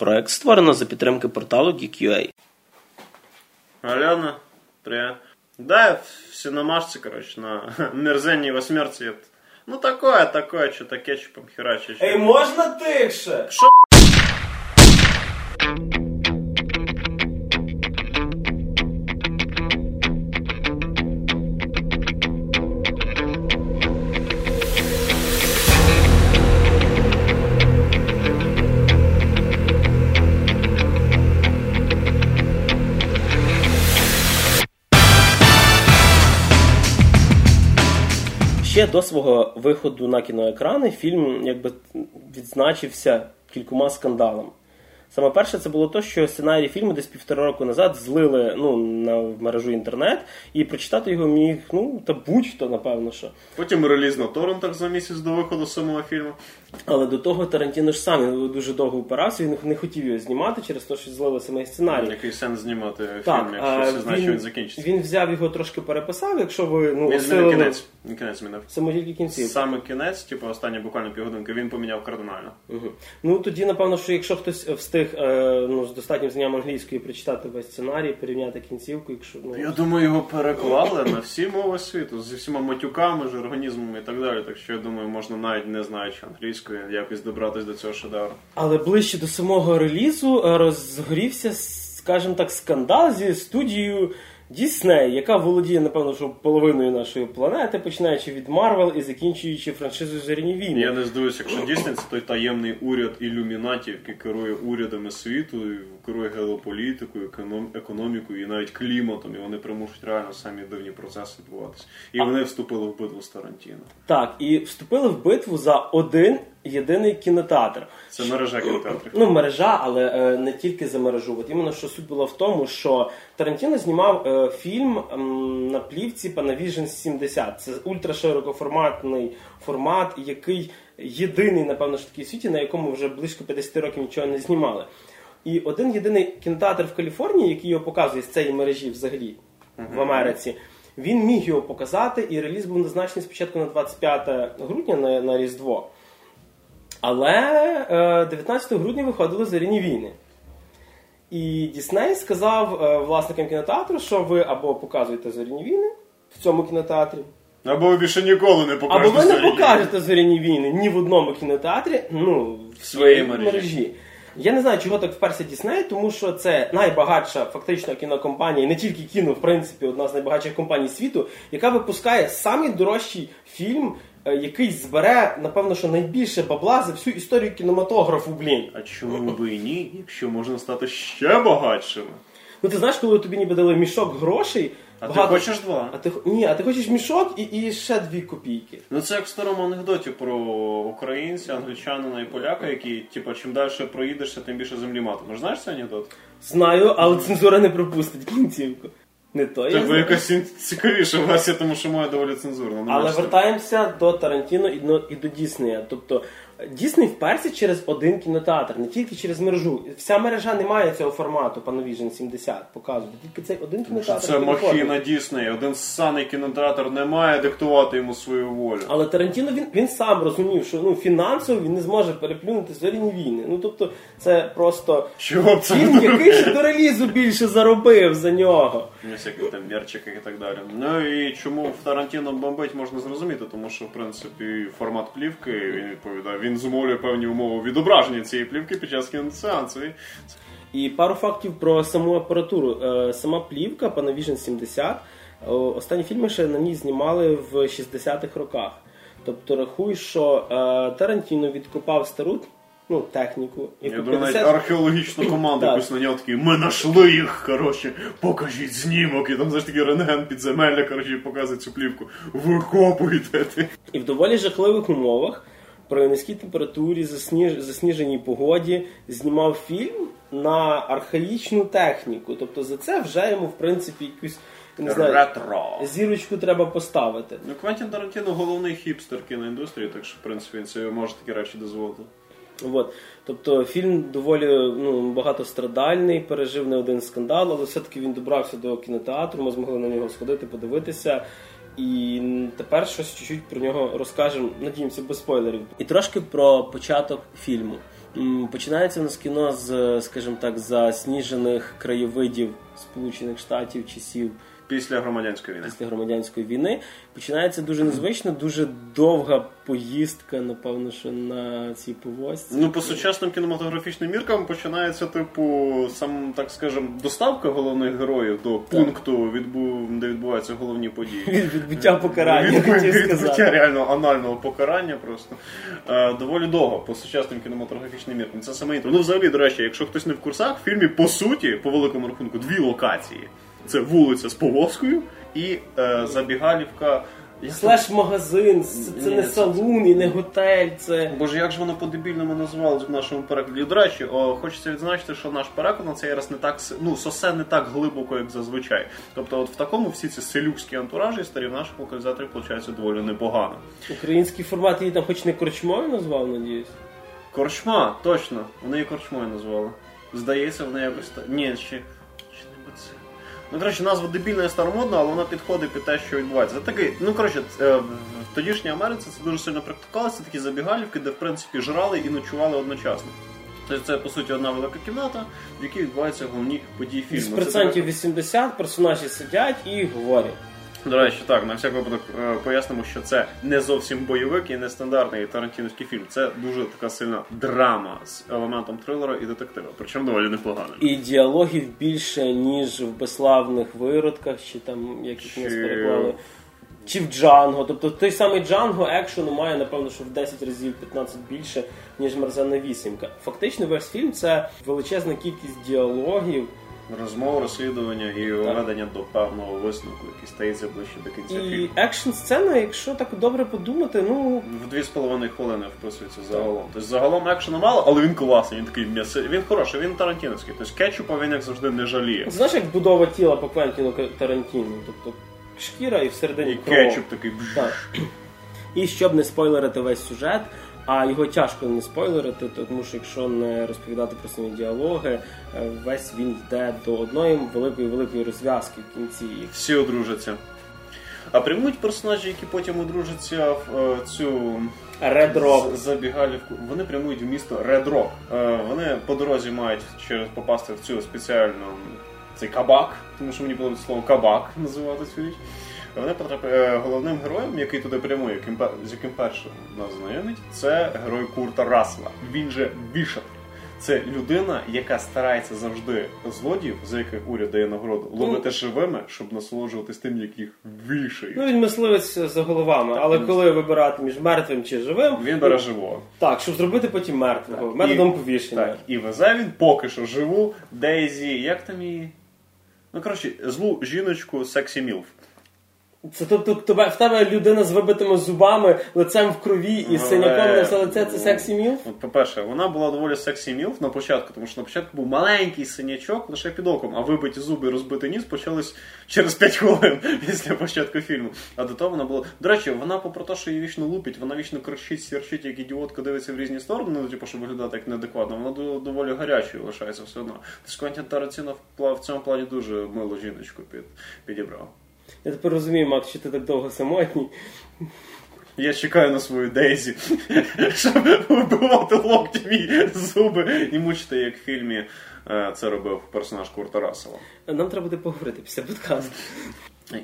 Проект створено за підтримки порталу Geek.ua. Алена, привет. Да, я в синомашце, короче, на мерзении восьмерці. Ну такое, такое, что-то кетчупом херачишь. Ей, можна тихше? Що? Ще до свого виходу на кіноекрани фільм якби відзначився кількома скандалами. Саме перше, це було те, що сценарій фільму десь півтора року назад злили ну, на в мережу інтернет, і прочитати його міг, ну, та будь-хто, напевно, що. Потім реліз на торрентах за місяць до виходу самого фільму. Але до того Тарантіно ж сам дуже довго упирався, він не хотів його знімати через те, що злили самий сценарій. Який сенс знімати Так, фільм, якщо а всі знають, що він закінчиться. Він взяв його трошки переписав, якщо ви ну, осилили кінець. Він кінець змінив. саме тільки кінців. Саме кінець, типу, останні буквально півгодинки, він поміняв кардинально. Угу. Ну тоді, напевно, що якщо хтось встиг е, ну, з достатнім знанням англійської прочитати весь сценарій, порівняти кінцівку, якщо ну Я думаю, його переклали на всі мови світу зі всіма матюками, жаргонізмами і так далі. Так що я думаю, можна навіть не знаючи англійської, якось добратися до цього шедевру. але ближче до самого релізу е, розгорівся, скажімо так, скандал зі студією Дісней, яка володіє, напевно, що половиною нашої планети, починаючи від Марвел і закінчуючи франшизою Зоряні війни. Я не здивуюся, якщо дійсно це той таємний уряд ілюмінатів, який керує урядами світу, керує геополітикою, економ- економікою і навіть кліматом, і вони примушують реально самі дивні процеси відбуватися. І вони вступили в битву з Тарантіно. Так, і вступили в битву за один єдиний кінотеатр. Це мережа кінотеатрів. Ну, мережа, але е, не тільки за мережу. От іменно що суть була в тому, що Тарантіно знімав е, фільм ем, на плівці Panavision 70. Це ультраширокоформатний формат, який єдиний, напевно, що такий в світі, на якому вже близько 50 років нічого не знімали. І один єдиний кінотеатр в Каліфорнії, який його показує з цієї мережі взагалі в Америці. Він міг його показати, і реліз був назначений спочатку на 25 грудня на, на Різдво. Але е, 19 грудня виходили зоряні війни. І Дісней сказав е, власникам кінотеатру, що ви або показуєте зоряні війни в цьому кінотеатрі, Або ви більше ніколи не покажете. або ви не покажете зоряні війни ні в одному кінотеатрі, ну, в своїй мережі. мережі. Я не знаю, чого так вперся Дісней, тому що це найбагатша фактично кінокомпанія, і не тільки кіно, в принципі, одна з найбагатших компаній світу, яка випускає самий дорожчий фільм, е, який збере, напевно, що найбільше бабла за всю історію кінематографу, блін. А чому би і ні, якщо можна стати ще багатшими? Ну ти знаєш, коли тобі ніби дали мішок грошей. А ти хочеш два? А ти ні, а ти хочеш мішок і, і ще дві копійки. Ну це як в старому анекдоті про українця, англічанина і поляка, які, типу, чим далі проїдешся, тим більше землі матимеш. Знаєш цей анекдот? Знаю, але цензура не пропустить кінцівку. Не то я знаю. якась цікавіша версія, тому що моя доволі цензурна. Але вертаємося до Тарантіно і до, і до Діснея. Тобто Дісней вперся через один кінотеатр, не тільки через мережу. Вся мережа не має цього формату Panavision 70 показувати. Тільки цей один кінотеатр. це махіна Дісней, один ссаний кінотеатр не має диктувати йому свою волю. Але Тарантіно він, він сам розумів, що ну фінансово він не зможе переплюнути зоряні війни. Ну тобто, це просто Чого б це фільм, який ще до релізу більше заробив за нього. Ну, всякі там мерчики і так далі. Ну і чому в Тарантіно бомбить можна зрозуміти, тому що в принципі формат плівки він відповідає. Він зумовлює певні умови відображення цієї плівки під час кіносеансу. І пару фактів про саму апаратуру. Е, Сама плівка Panavision 70, е, останні фільми ще на ній знімали в 60-х роках. Тобто рахуй, що е, Тарантіно відкопав стару ну, техніку. Я думаю, навіть археологічну команду якусь наняв такі, ми знайшли їх, коротше, покажіть знімок. І там знаєш такий рентген підземелля, коротше, показує цю плівку. Викопуйте. І в доволі жахливих умовах при низькій температурі, засніж... засніженій погоді знімав фільм на архаїчну техніку. Тобто за це вже йому, в принципі, якусь не знаю, Ретро. зірочку треба поставити. Ну, Квентін Тарантіно головний хіпстер кіноіндустрії, так що, в принципі, він собі може такі речі дозволити. От. Тобто фільм доволі ну, багатострадальний, пережив не один скандал, але все-таки він добрався до кінотеатру, ми змогли на нього сходити, подивитися. І тепер щось чуть-чуть про нього розкажемо, надіємося, без спойлерів. І трошки про початок фільму. Починається у нас кіно з, скажімо так, засніжених краєвидів Сполучених Штатів часів Після громадянської війни. після громадянської війни. Починається дуже незвично, дуже довга поїздка, напевно, що на цій повозці. Ну, по сучасним кінематографічним міркам починається, типу, сам, так скажем, доставка головних героїв до пункту, відбу... де відбуваються головні події. Від відбуття покарання, Від- хотів відбуття реально анального покарання просто. Е, доволі довго по сучасним кінематографічним міркам. Це саме інтро. Ну, взагалі, до речі, якщо хтось не в курсах, в фільмі по суті, по великому рахунку, дві локації: це вулиця з повозкою і е, забігалівка. Слеш магазин, це, це Ні, не це- салун і не готель, це. Боже, як ж воно по-дебільному називалось в нашому перекладі? До речі, о, хочеться відзначити, що наш переклад на цей раз не так с- ну, сосе не так глибоко, як зазвичай. Тобто, от в такому всі ці селюкські антуражі старі в наших локалізаторів виходить доволі непогано. Український формат її там хоч не корчмою назвав, надіюсь. Корчма, точно, вони її корчмою назвали. Здається, вони якось так. Ні, ще. Чи не це. Ну, коротше, назва дебільна і старомодна, але вона підходить під те, що відбувається. Це такий, ну коротше, е, в тодішній Америці це дуже сильно практикувалося, такі забігалівки, де в принципі жрали і ночували одночасно. Тобто це по суті одна велика кімната, в якій відбуваються головні події фільму. З процентів 80 персонажі сидять і говорять. До речі, так, на всяк випадок е, пояснимо, що це не зовсім бойовик і не стандартний тарантіновський фільм. Це дуже така сильна драма з елементом трилера і детектива. Причому доволі непогано. І діалогів більше, ніж в безславних виродках, чи там, як їх нас Чи- переклали. Чи в Джанго. Тобто той самий Джанго екшену має, напевно, що в 10 разів 15 більше, ніж Мерзенна вісімка. Фактично, весь фільм це величезна кількість діалогів. Розмов, розслідування і введення до певного висновку, який стається ближче до кінця І фільму. екшн сцена, якщо так добре подумати, ну В дві з половиною хвилини вписується загалом. Тобто загалом екшену мало, але він класний, він такий м'ясо. Він хороший, він тарантіновський. Тобто кетчупа він як завжди не жаліє. знаєш, як будова тіла по Квентіну Тарантіну. Тобто шкіра і всередині І кров. кетчуп такий. Так. І щоб не спойлерити весь сюжет, а його тяжко не спойлерити, тому що якщо не розповідати про самі діалоги, е, весь він йде до одної великої великої розв'язки в кінці. Всі одружаться. А приймуть персонажі, які потім одружаться в е, цю Red Rock. забігалівку. Вони прямують в місто Red Rock. Е, вони по дорозі мають через попасти в цю спеціальну цей кабак, тому що мені подобається слово кабак називати цю річ. Вони потрапляють головним героєм, який туди прямує, яким з яким першим нас знайомить, це герой Курта Рассела. Він же Бішоп. Це людина, яка старається завжди злодіїв, за яких уряд дає нагороду, ловити живими, щоб насолоджуватись тим, яких вішають. Ну, він мисливець за головами, але коли вибирати між мертвим чи живим, Він бере живого. так, щоб зробити потім мертвого, методом І- повішення. Так, і везе він поки що живу Дейзі, як там її? Ну, коротше, злу жіночку Сексі Мілф. Це тобто тебе в тебе людина з вибитими зубами, лицем в крові і Але- синяком на все лице це сексі мілф? От, по-перше, вона була доволі сексі мілф на початку, тому що на початку був маленький синячок лише під оком, а вибиті зуби і розбитий ніс почались через 5 хвилин після початку фільму. А до того вона була. До речі, вона, попри те, що її вічно лупить, вона вічно кричить, сірчить, як ідіотка дивиться в різні сторони, ну, типу, щоб виглядати як неадекватно, вона доволі гарячою лишається все одно. Тобто Квентін Тарантіно в цьому плані дуже милу жіночку під, підібрав. Я тепер розумію, Макс, що ти так довго самотній. Я чекаю на свою Дейзі, щоб вибивати локті мій зуби і мучити, як в фільмі е, це робив персонаж Курта Рассела. Нам треба буде поговорити після подкасту.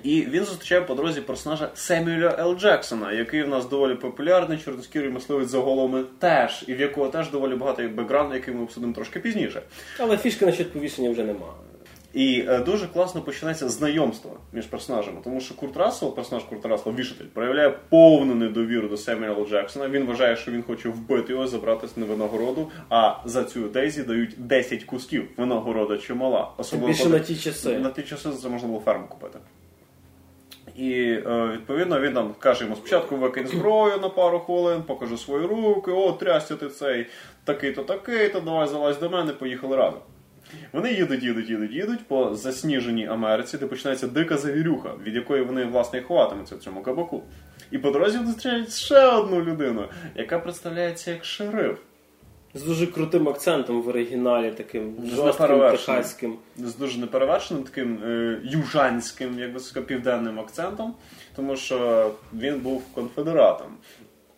І він зустрічає по дорозі персонажа Семюеля Л. Джексона, який в нас доволі популярний, чорноскірий мисливець за голами теж, і в якого теж доволі багато бекграунд, який ми обсудимо трошки пізніше. Але фішки насчет повішення вже немає. І е, дуже класно починається знайомство між персонажами, тому що Курт Рассел, персонаж Курта Рассела, вішатель, проявляє повну недовіру до Семюеля Л. Джексона. Він вважає, що він хоче вбити його, забрати з винагороду, а за цю Дейзі дають 10 кусків. Винагорода чимала. Особливо більше на ті часи. на ті часи це можна було ферму купити. І е, відповідно він нам каже йому спочатку викинь зброю на пару хвилин, покажи свої руки, о, трястя ти цей такий-то, такий-то, давай залазь до мене, поїхали разом. Вони їдуть, їдуть, їдуть, їдуть по засніженій Америці, де починається дика завірюха, від якої вони власне і ховатимуться в цьому кабаку. І по дорозі зустрічають ще одну людину, яка представляється як шериф. З дуже крутим акцентом в оригіналі, таким жорстким, неперевершеним. техаським. з дуже неперевершеним таким е, южанським, як би сказати, південним акцентом, тому що він був конфедератом.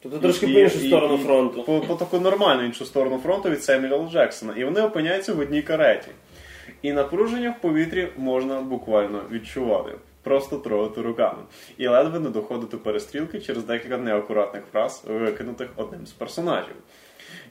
Тобто трошки І- по іншу і- сторону і фронту. По, по таку нормальну іншу сторону фронту від Семюела Джексона. І вони опиняються в одній кареті. І напруження в повітрі можна буквально відчувати. Просто трогати руками. І ледве не доходити перестрілки через декілька неакуратних фраз, викинутих одним з персонажів.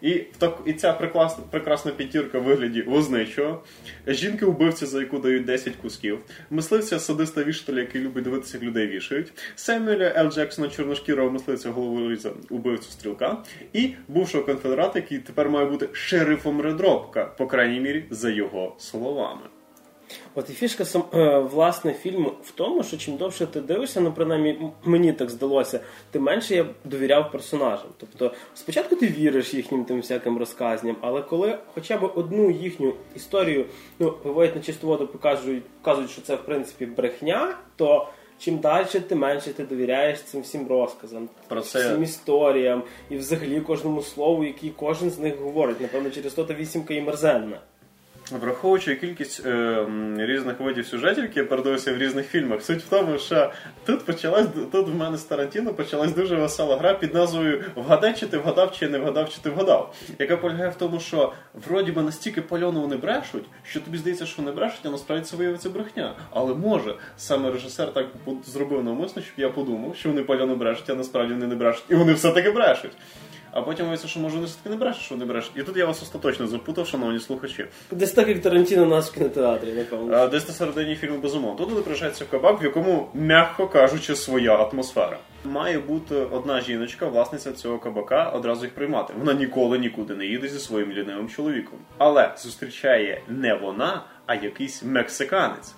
І, так, і ця прекрасна, прекрасна п'ятірка в вигляді возничого, жінки-убивці, за яку дають 10 кусків, мисливця садиста віштоля, який любить дивитися, як людей вішають, Семюеля Л. Джексона, чорношкірого мисливця головоріза, убивцю стрілка, і бувшого конфедерата, який тепер має бути шерифом Редробка, по крайній мірі, за його словами. От і фішка сам е, власне фільму в тому, що чим довше ти дивишся, ну принаймні мені так здалося, тим менше я довіряв персонажам. Тобто, спочатку ти віриш їхнім тим всяким розказням, але коли хоча б одну їхню історію ну, виводять на чисту воду, покажуть, показують, що це в принципі брехня, то чим далі, тим менше ти довіряєш цим всім розказам, Про це- всім історіям і взагалі кожному слову, який кожен з них говорить. Напевно, через то та вісімка і мерзенна. Враховуючи кількість е, різних видів сюжетів, які я передивився в різних фільмах, суть в тому, що тут почалась тут в мене з Тарантіно почалась дуже весела гра під назвою Вгадай, чи ти вгадав, чи не вгадав, чи ти вгадав. Яка полягає в тому, що вроді би настільки пальоно вони брешуть, що тобі здається, що вони брешуть, а насправді це виявиться брехня. Але може саме режисер так зробив навмисно, щоб я подумав, що вони пальоно брешуть, а насправді вони не брешуть, і вони все таки брешуть. А потім виявиться, що може вони все таки не брешуть, що вони брешуть. І тут я вас остаточно запутав, шановні слухачі. Десь так, як Тарантіно у нас в кінотеатрі, напевно. А, Десь на середині фільму безумовно. Тут приїжджається кабак, в якому, м'яко кажучи, своя атмосфера. Має бути одна жіночка, власниця цього кабака, одразу їх приймати. Вона ніколи нікуди не їде зі своїм лінивим чоловіком. Але зустрічає не вона, а якийсь мексиканець.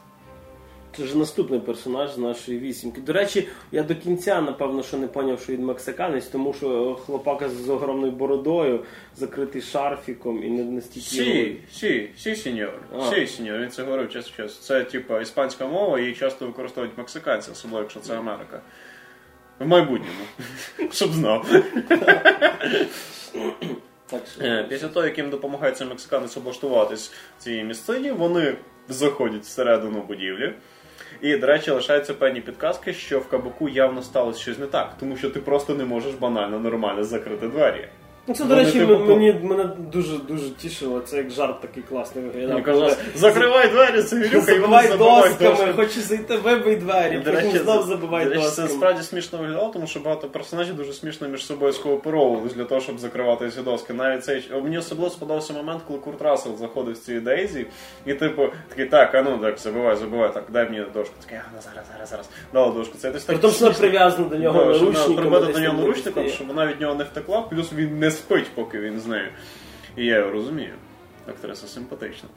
Це ж наступний персонаж з нашої вісімки. До речі, я до кінця, напевно, що не поняв, що він мексиканець, тому що хлопака з огромною бородою, закритий шарфіком і не настільки. Сі, сі, сі, сеньор. Сі, сеньор. Він це говорив час в час. Це типа іспанська мова, її часто використовують мексиканці, особливо якщо це Америка. В майбутньому. Щоб знав. Так що... Е, Після того, як їм допомагає цей мексиканець облаштуватись в цій місцині, вони заходять всередину будівлі. І, до речі, лишаються певні підказки, що в кабаку явно сталося щось не так, тому що ти просто не можеш банально нормально закрити двері. Ну, це, до речі, типу, мені мене дуже дуже тішило. Це як жарт такий класний виглядав. Казав, закривай двері, це вірюха, і вони Забивай досками, дошки. хочу зайти, вибий двері, До потім знов забивай до речі, це справді смішно виглядало, тому що багато персонажів дуже смішно між собою скооперовувались для того, щоб закривати ці доски. Навіть цей мені особливо сподобався момент, коли Курт Рассел заходив з цієї Дейзі, і типу такий, так, а ну так, забивай, забивай, так, дай мені дошку. Такий, а ну зараз, зараз, зараз. Дала дошку. Це так тому, що вона прив'язана до нього прибита десь до нього наручником, щоб вона від нього не втекла, плюс він не спить, поки він з нею. І я його розумію. Актриса симпатична.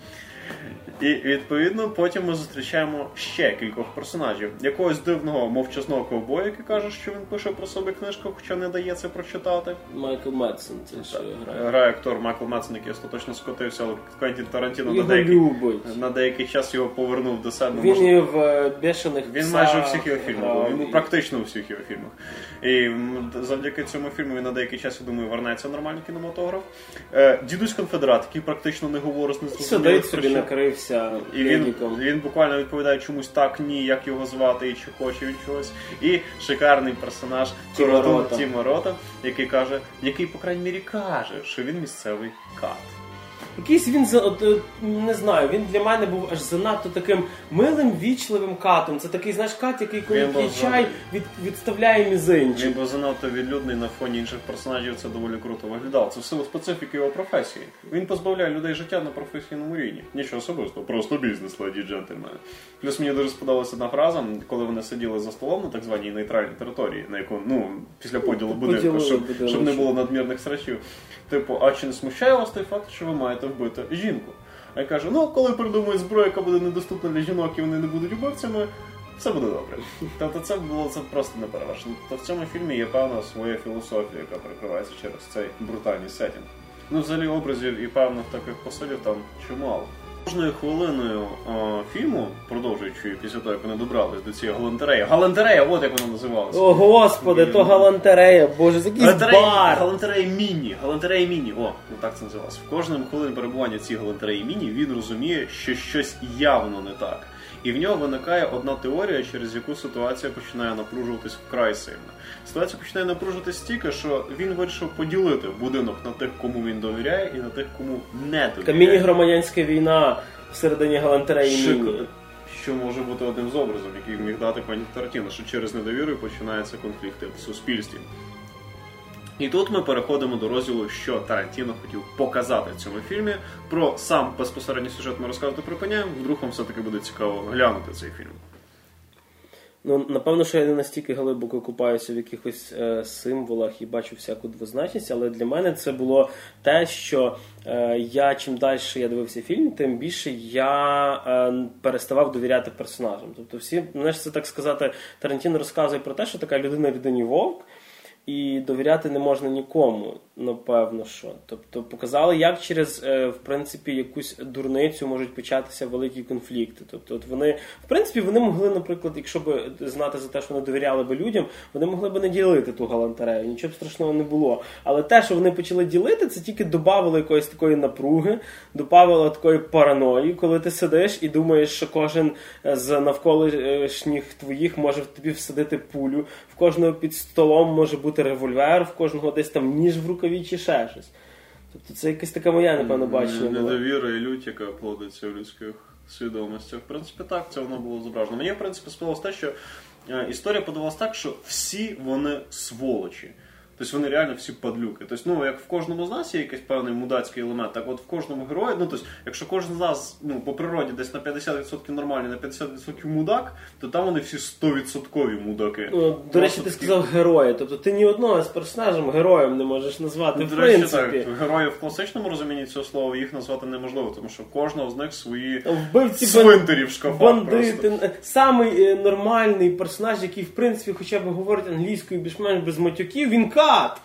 І відповідно потім ми зустрічаємо ще кількох персонажів. Якогось дивного мовчазного ковбоя, який каже, що він пише про себе книжку, хоча не дає це прочитати. Майкл Медсен, це що грає. Грає актор Майкл Медсен, який остаточно скотився, але Квентін Тарантіно на деякий, любить. на деякий час його повернув до себе. Він Можливо, і в е, бешених він псах майже у всіх його фільмах був. грав, Він практично у всіх його фільмах. І завдяки цьому фільму він на деякий час, я думаю, вернеться нормальний кінематограф. Е, Дідусь Конфедерат, який практично не говорить незрозумілих собі. Накрився І він, він буквально відповідає чомусь так, ні, як його звати і чи хоче він чогось. І шикарний персонаж Тіма Рота, який каже, який, по крайній мірі, каже, що він місцевий кат. Якийсь він е, не знаю, він для мене був аж занадто таким милим, вічливим катом. Це такий, знаєш, кат, який коли п'є чай, від, відставляє мізинчик. Він був занадто відлюдний на фоні інших персонажів, це доволі круто виглядало. Це в силу специфіки його професії. Він позбавляє людей життя на професійному рівні. Нічого особистого, просто бізнес, леді джентльмени. Плюс мені дуже сподобалася одна фраза, коли вони сиділи за столом на так званій нейтральній території, на яку ну після поділу будинку, щоб, щоб не було надмірних срачів. Типу, а чи не смущає вас той факт, що ви маєте вбити жінку? А я кажу, ну коли придумають зброю, яка буде недоступна для жінок і вони не будуть убивцями, все буде добре. Тобто це було це просто не перевершено. Тобто в цьому фільмі є певна своя філософія, яка прикривається через цей брутальний сетінг. Ну, взагалі образів і певних таких посилів там чимало. Кожною хвилиною е, фільму, продовжуючи після того, як вони добрались до цієї галантереї. Галантерея, от як вона називалася. О, господи, то галантерея, боже, це якийсь Галантерея, бар. галантерея міні, галантерея міні. О, ну так це називалося. В кожному хвилин перебування цієї галантереї міні він розуміє, що щось явно не так. І в нього виникає одна теорія, через яку ситуація починає напружуватись вкрай сильно. Ситуація починає напружуватись стільки, що він вирішив поділити будинок на тих, кому він довіряє, і на тих, кому не довіряє. міні-громадянська війна всередині галантереї міні. що може бути одним з образом, який міг дати пані Тарантіно, що через недовіру починаються конфлікти в суспільстві. І тут ми переходимо до розділу, що Тарантіно хотів показати в цьому фільмі. Про сам безпосередній сюжет ми розказувати припиняємо. Вдруг вам все-таки буде цікаво глянути цей фільм. Ну, напевно, що я не настільки глибоко купаюся в якихось е, символах і бачу всяку двозначність, але для мене це було те, що е, я чим далі я дивився фільм, тим більше я е, переставав довіряти персонажам. Тобто, всі, знаєш, це так сказати, Тарантіно розказує про те, що така людина людині вовк. І довіряти не можна нікому, напевно, що. Тобто показали, як через е, в принципі якусь дурницю можуть початися великі конфлікти. Тобто, от вони, в принципі, вони могли, наприклад, якщо б знати за те, що вони довіряли би людям, вони могли б не ділити ту галантерею, нічого б страшного не було. Але те, що вони почали ділити, це тільки додавало якоїсь такої напруги, додавало такої параної, коли ти сидиш і думаєш, що кожен з навколишніх твоїх може в тобі всадити пулю, в кожного під столом може бути револьвер, в кожного десь там ніж в рукаві чи ще щось. Тобто це якесь таке моє, напевно, бачення. було. Недовіра і лють, яка плодиться в людських свідомостях. В принципі, так це воно було зображено. Мені, в принципі, сподобалось те, що е, історія подавалась так, що всі вони сволочі. Тобто вони реально всі падлюки. Тобто, ну, як в кожному з нас є якийсь певний мудацький елемент, так от в кожному герої, ну тобто, якщо кожен з нас ну, по природі десь на 50% нормальний, на 50% мудак, то там вони всі 100% мудаки. Ну, до Просто речі, ти такі- сказав герої. Тобто ти ні одного з персонажем героєм не можеш назвати. В До речі, принципі. так, героїв в класичному розумінні цього слова їх назвати неможливо, тому що в кожного з них свої Вбивці свинтері в шкафах. Бандити, просто. самий е, нормальний персонаж, який в принципі хоча б говорить англійською більш-менш без матюків, він кат.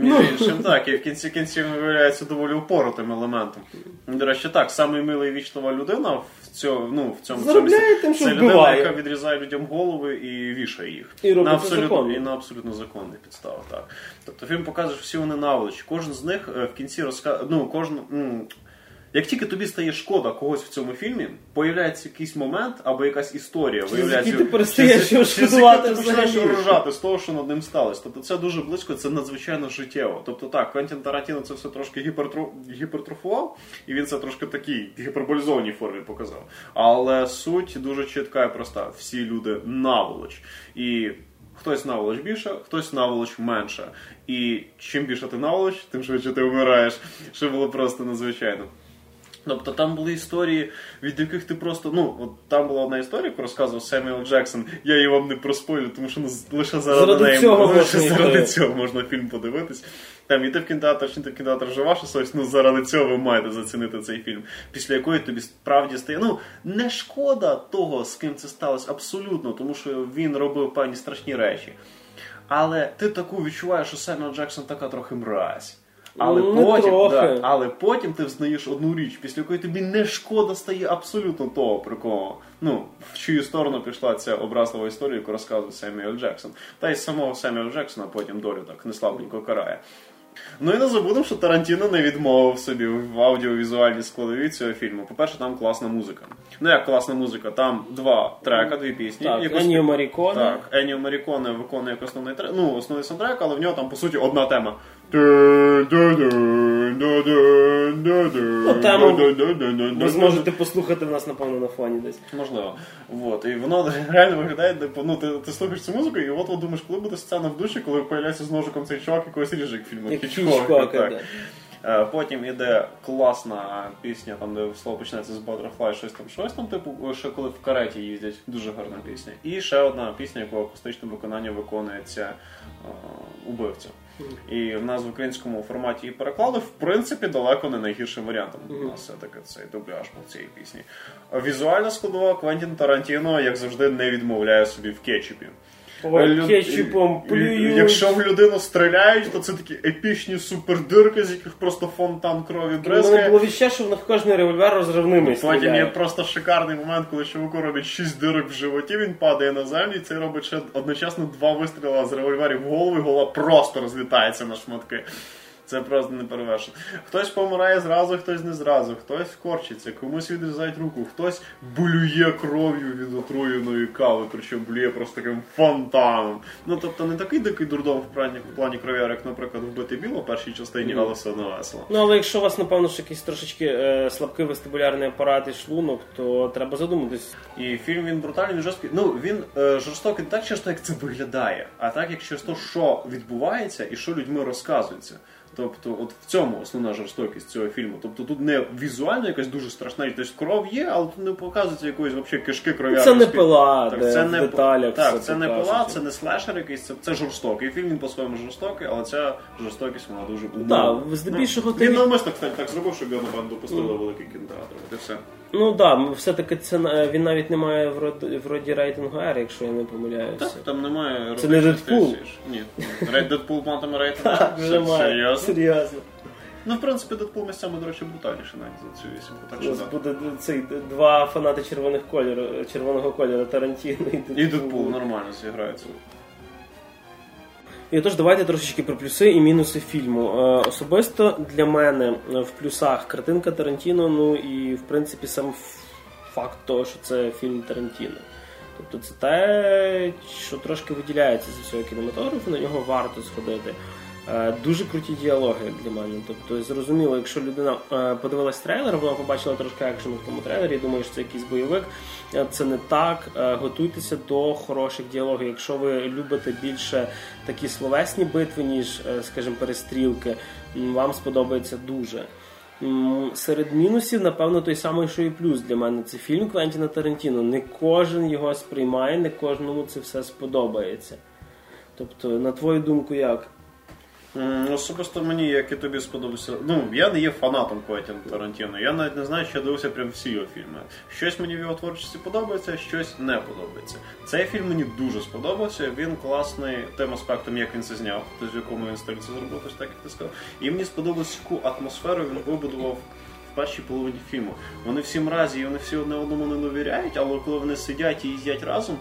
Між іншим, так, і в кінці кінців виявляється доволі упоротим елементом. До речі, так, самий і вічлива людина в цьому, ну, в цьому Заробляє цьому- тим, що це людина, вбиває. яка відрізає людям голови і вішає їх. І робить на це абсолютно, законно. і на абсолютно законних підставах. Так. Тобто фільм показує, що всі вони наволочі. Кожен з них е, в кінці розказує. Ну, кожен. м, Як тільки тобі стає шкода когось в цьому фільмі, появляється якийсь момент або якась історія. виявляється, ти перестаєш його шкодувати ти починаєш взагалі. з того, що над ним сталося. Тобто це дуже близько, це надзвичайно життєво. Тобто так, Квентін Тарантіно це все трошки гіпертро... гіпертрофував, і він це трошки такій гіперболізованій формі показав. Але суть дуже чітка і проста. Всі люди наволоч. І хтось наволоч більше, хтось наволоч менше. І чим більше ти наволоч, тим швидше ти вмираєш. Що було просто надзвичайно. Тобто там були історії, від яких ти просто. Ну, от там була одна історія, яку розказував Семюел Джексон. Я її вам не проспойлю, тому що ну, лише заради, Заради неї цього можна заради цього можна фільм подивитись. Там іти в кінотеатр, чи не в кінотеатр вже ваша совість, ну заради цього ви маєте зацінити цей фільм. Після якої тобі справді стає. Ну, не шкода того, з ким це сталося, абсолютно, тому що він робив певні страшні речі. Але ти таку відчуваєш, що Семюел Джексон така трохи мразь. Але Ну, потім, трохи. да, але потім ти взнаєш одну річ, після якої тобі не шкода стає абсолютно того, про кого ну в чию сторону пішла ця образлива історія, яку розказує Семюель Джексон. Та й самого Семюеля Джексона потім долю так неслабенько карає. Ну і не забудемо, що Тарантіно не відмовив собі в аудіовізуальній складовій цього фільму. По-перше, там класна музика. Ну як класна музика? Там два трека, дві пісні. Так, Якось- Еніо Маріконе. Так, Еніо Маріконе виконує як основний трек, ну, основний саундтрек, але в нього там по суті одна тема. Тему Ви зможете послухати в нас, напевно, на фоні десь. Можливо. Вот. І воно реально виглядає, ну, ти, ти слухаєш цю музику, і от думаєш, коли буде сцена в душі, коли появляється з ножиком цей чувак якогось Як Хічкока, Хічкока, так. да. Потім іде класна пісня, там де слово починається з Butterfly, щось там, щось там, типу, ще коли в кареті їздять, дуже гарна пісня. І ще одна пісня, яку в акустичному виконанні виконується убивця. І в нас в українському форматі її переклали, в принципі, далеко не найгіршим варіантом. У нас все-таки цей дубляж був цієї пісні. Візуальна складова Квентін Тарантіно, як завжди, не відмовляє собі в кетчупі. Кетчупом плюють. Якщо в людину стріляють, то це такі епічні супердирки, з яких просто фонтан крові бризкає. мене було відчуття, що в них кожний револьвер розривними Потім є просто шикарний момент, коли чуваку робить 6 дирок в животі, він падає на землю, і це робить ще одночасно два вистріли з револьверів в голову, і голова просто розлітається на шматки. Це просто не перевершено. Хтось помирає зразу, хтось не зразу, хтось корчиться, комусь відрізають руку, хтось блює кров'ю від отруєної кави, причому блює просто таким фонтаном. Ну тобто не такий дикий дурдом в плані, в плані кров'яр, як, наприклад, вбити біло в першій частині, але все одно весело. Ну, але якщо у вас, напевно, ще якийсь трошечки е, слабкий вестибулярний апарат і шлунок, то треба задуматись. І фільм він брутальний, він жорсткий. Ну він е, жорстокий не так часто, як це виглядає, а так, як через те, що відбувається і що людьми розказується. Тобто, от в цьому основна жорстокість цього фільму. Тобто тут не візуально якась дуже страшна, річ, тобто кров є, але тут не показується якоїсь взагалі кишки кров'яри. Це не пила, Так, де це в не деталях Так, все це не пила, це не слешер якийсь, це, це жорстокий. Фільм він по-своєму жорстокий, але ця жорстокість вона дуже умовна. Так, здебільшого ну, ти- Він навмисно, кстати, так зробив, щоб його, банду допустили великий кінотеатр. От і все. Ну так, да, все-таки це він навіть не має вроді, вроді рейтингу R, якщо я не помиляюся. Так, там немає Це не Deadpool? Ні. Дедпул матиме рейтинг. Так, вже має. Серйозно? Серйозно. Ну, в принципі, Дедпул місцями, до речі, брутальніше навіть за цю вісімку. Так що так. буде цей два фанати червоних кольору, червоного кольору Тарантіно і Дедпул. І Дедпул нормально зіграється. І отож, давайте трошечки про плюси і мінуси фільму. Е, особисто для мене е, в плюсах картинка Тарантіно, ну і в принципі сам факт того, що це фільм Тарантіно. Тобто це те, що трошки виділяється зі всього кінематографу, на нього варто сходити. Е, Дуже круті діалоги для мене. Тобто, зрозуміло, якщо людина е, подивилась трейлер, вона побачила трошки екшену в тому трейлері, і думає, що це якийсь бойовик. Е, Це не так. Готуйтеся до хороших діалогів. Якщо ви любите більше такі словесні битви, ніж, скажімо, перестрілки, вам сподобається дуже. Серед мінусів, напевно, той самий, що і плюс для мене. Це фільм Квентіна Тарантіно. Не кожен його сприймає, не кожному це все сподобається. Тобто, на твою думку, як? Особисто мені, як і тобі сподобався. Ну, я не є фанатом Квентіна Тарантіно. Я навіть не знаю, що я дивився прям всі його фільми. Щось мені в його творчості подобається, щось не подобається. Цей фільм мені дуже сподобався. Він класний тим аспектом, як він це зняв, тобто в якому він стилі це зробив, ось так як ти сказав. І мені сподобалось, яку атмосферу він вибудував. В першій половині фільму вони всі мразі, і вони всі одне одному не довіряють, але коли вони сидять і їздять разом,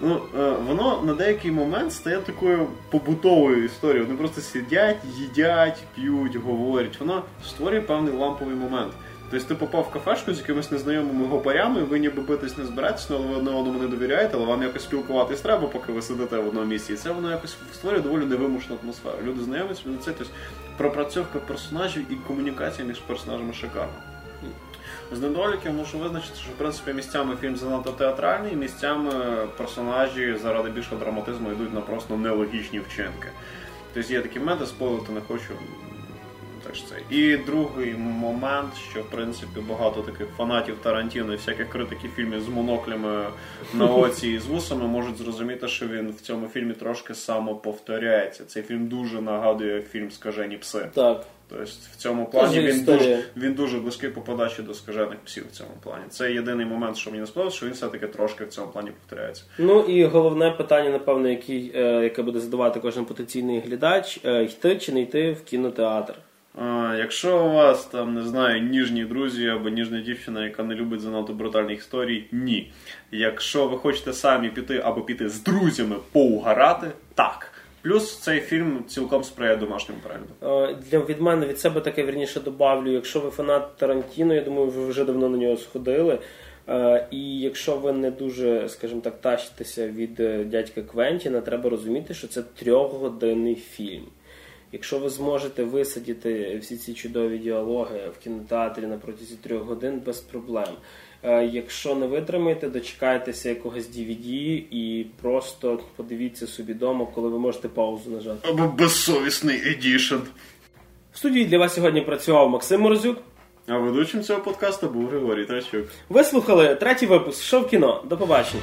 Ну, е, воно на деякий момент стає такою побутовою історією. Вони просто сидять, їдять, п'ють, говорять. Воно створює певний ламповий момент. Тобто ти попав в кафешку з якимись незнайомими гопарями, ви ніби битись не збираєтесь, але ви одне одному не довіряєте, але вам якось спілкуватись треба, поки ви сидите в одному місці. І це воно якось створює доволі невимушену атмосферу. Люди знайомляться, це тобто пропрацьовка персонажів і комунікація між персонажами шикарна. З недоліків мушу визначити, що в принципі місцями фільм занадто театральний, місцями персонажі заради більшого драматизму йдуть на просто нелогічні вчинки. Тобто є такі моменти, спойлити не хочу. Що це. І другий момент, що в принципі багато таких фанатів Тарантіно і всяких критиків фільмів з моноклями на оці і з вусами можуть зрозуміти, що він в цьому фільмі трошки самоповторяється. Цей фільм дуже нагадує фільм Скажені пси. Так. Тобто в цьому плані він дуже, він дуже близький по подачі до скажених псів в цьому плані. Це єдиний момент, що мені не сподобалося, що він все-таки трошки в цьому плані повторяється. Ну і головне питання, напевно, е, яке буде задавати кожен потенційний глядач: е, йти чи не йти в кінотеатр. Якщо у вас там не знаю, ніжні друзі або ніжна дівчина, яка не любить занадто брутальних історій, ні. Якщо ви хочете самі піти або піти з друзями поугарати, так. Плюс цей фільм цілком сприяє домашньому перегляду. Е, Для від мене від себе таке вірніше добавлю. Якщо ви фанат Тарантіно, я думаю, ви вже давно на нього сходили. Е, І якщо ви не дуже, скажімо так, тащитеся від е, дядька Квентіна, треба розуміти, що це трьохгодинний фільм. Якщо ви зможете висадити всі ці чудові діалоги в кінотеатрі на протязі трьох годин без проблем. Е, Якщо не витримаєте, дочекайтеся якогось DVD і просто подивіться собі вдома, коли ви можете паузу нажати. Або безсовісний едішн. В студії для вас сьогодні працював Максим Морозюк. А ведучим цього подкасту був Григорій Трачук. Ви слухали третій випуск «Шоу кіно. До побачення.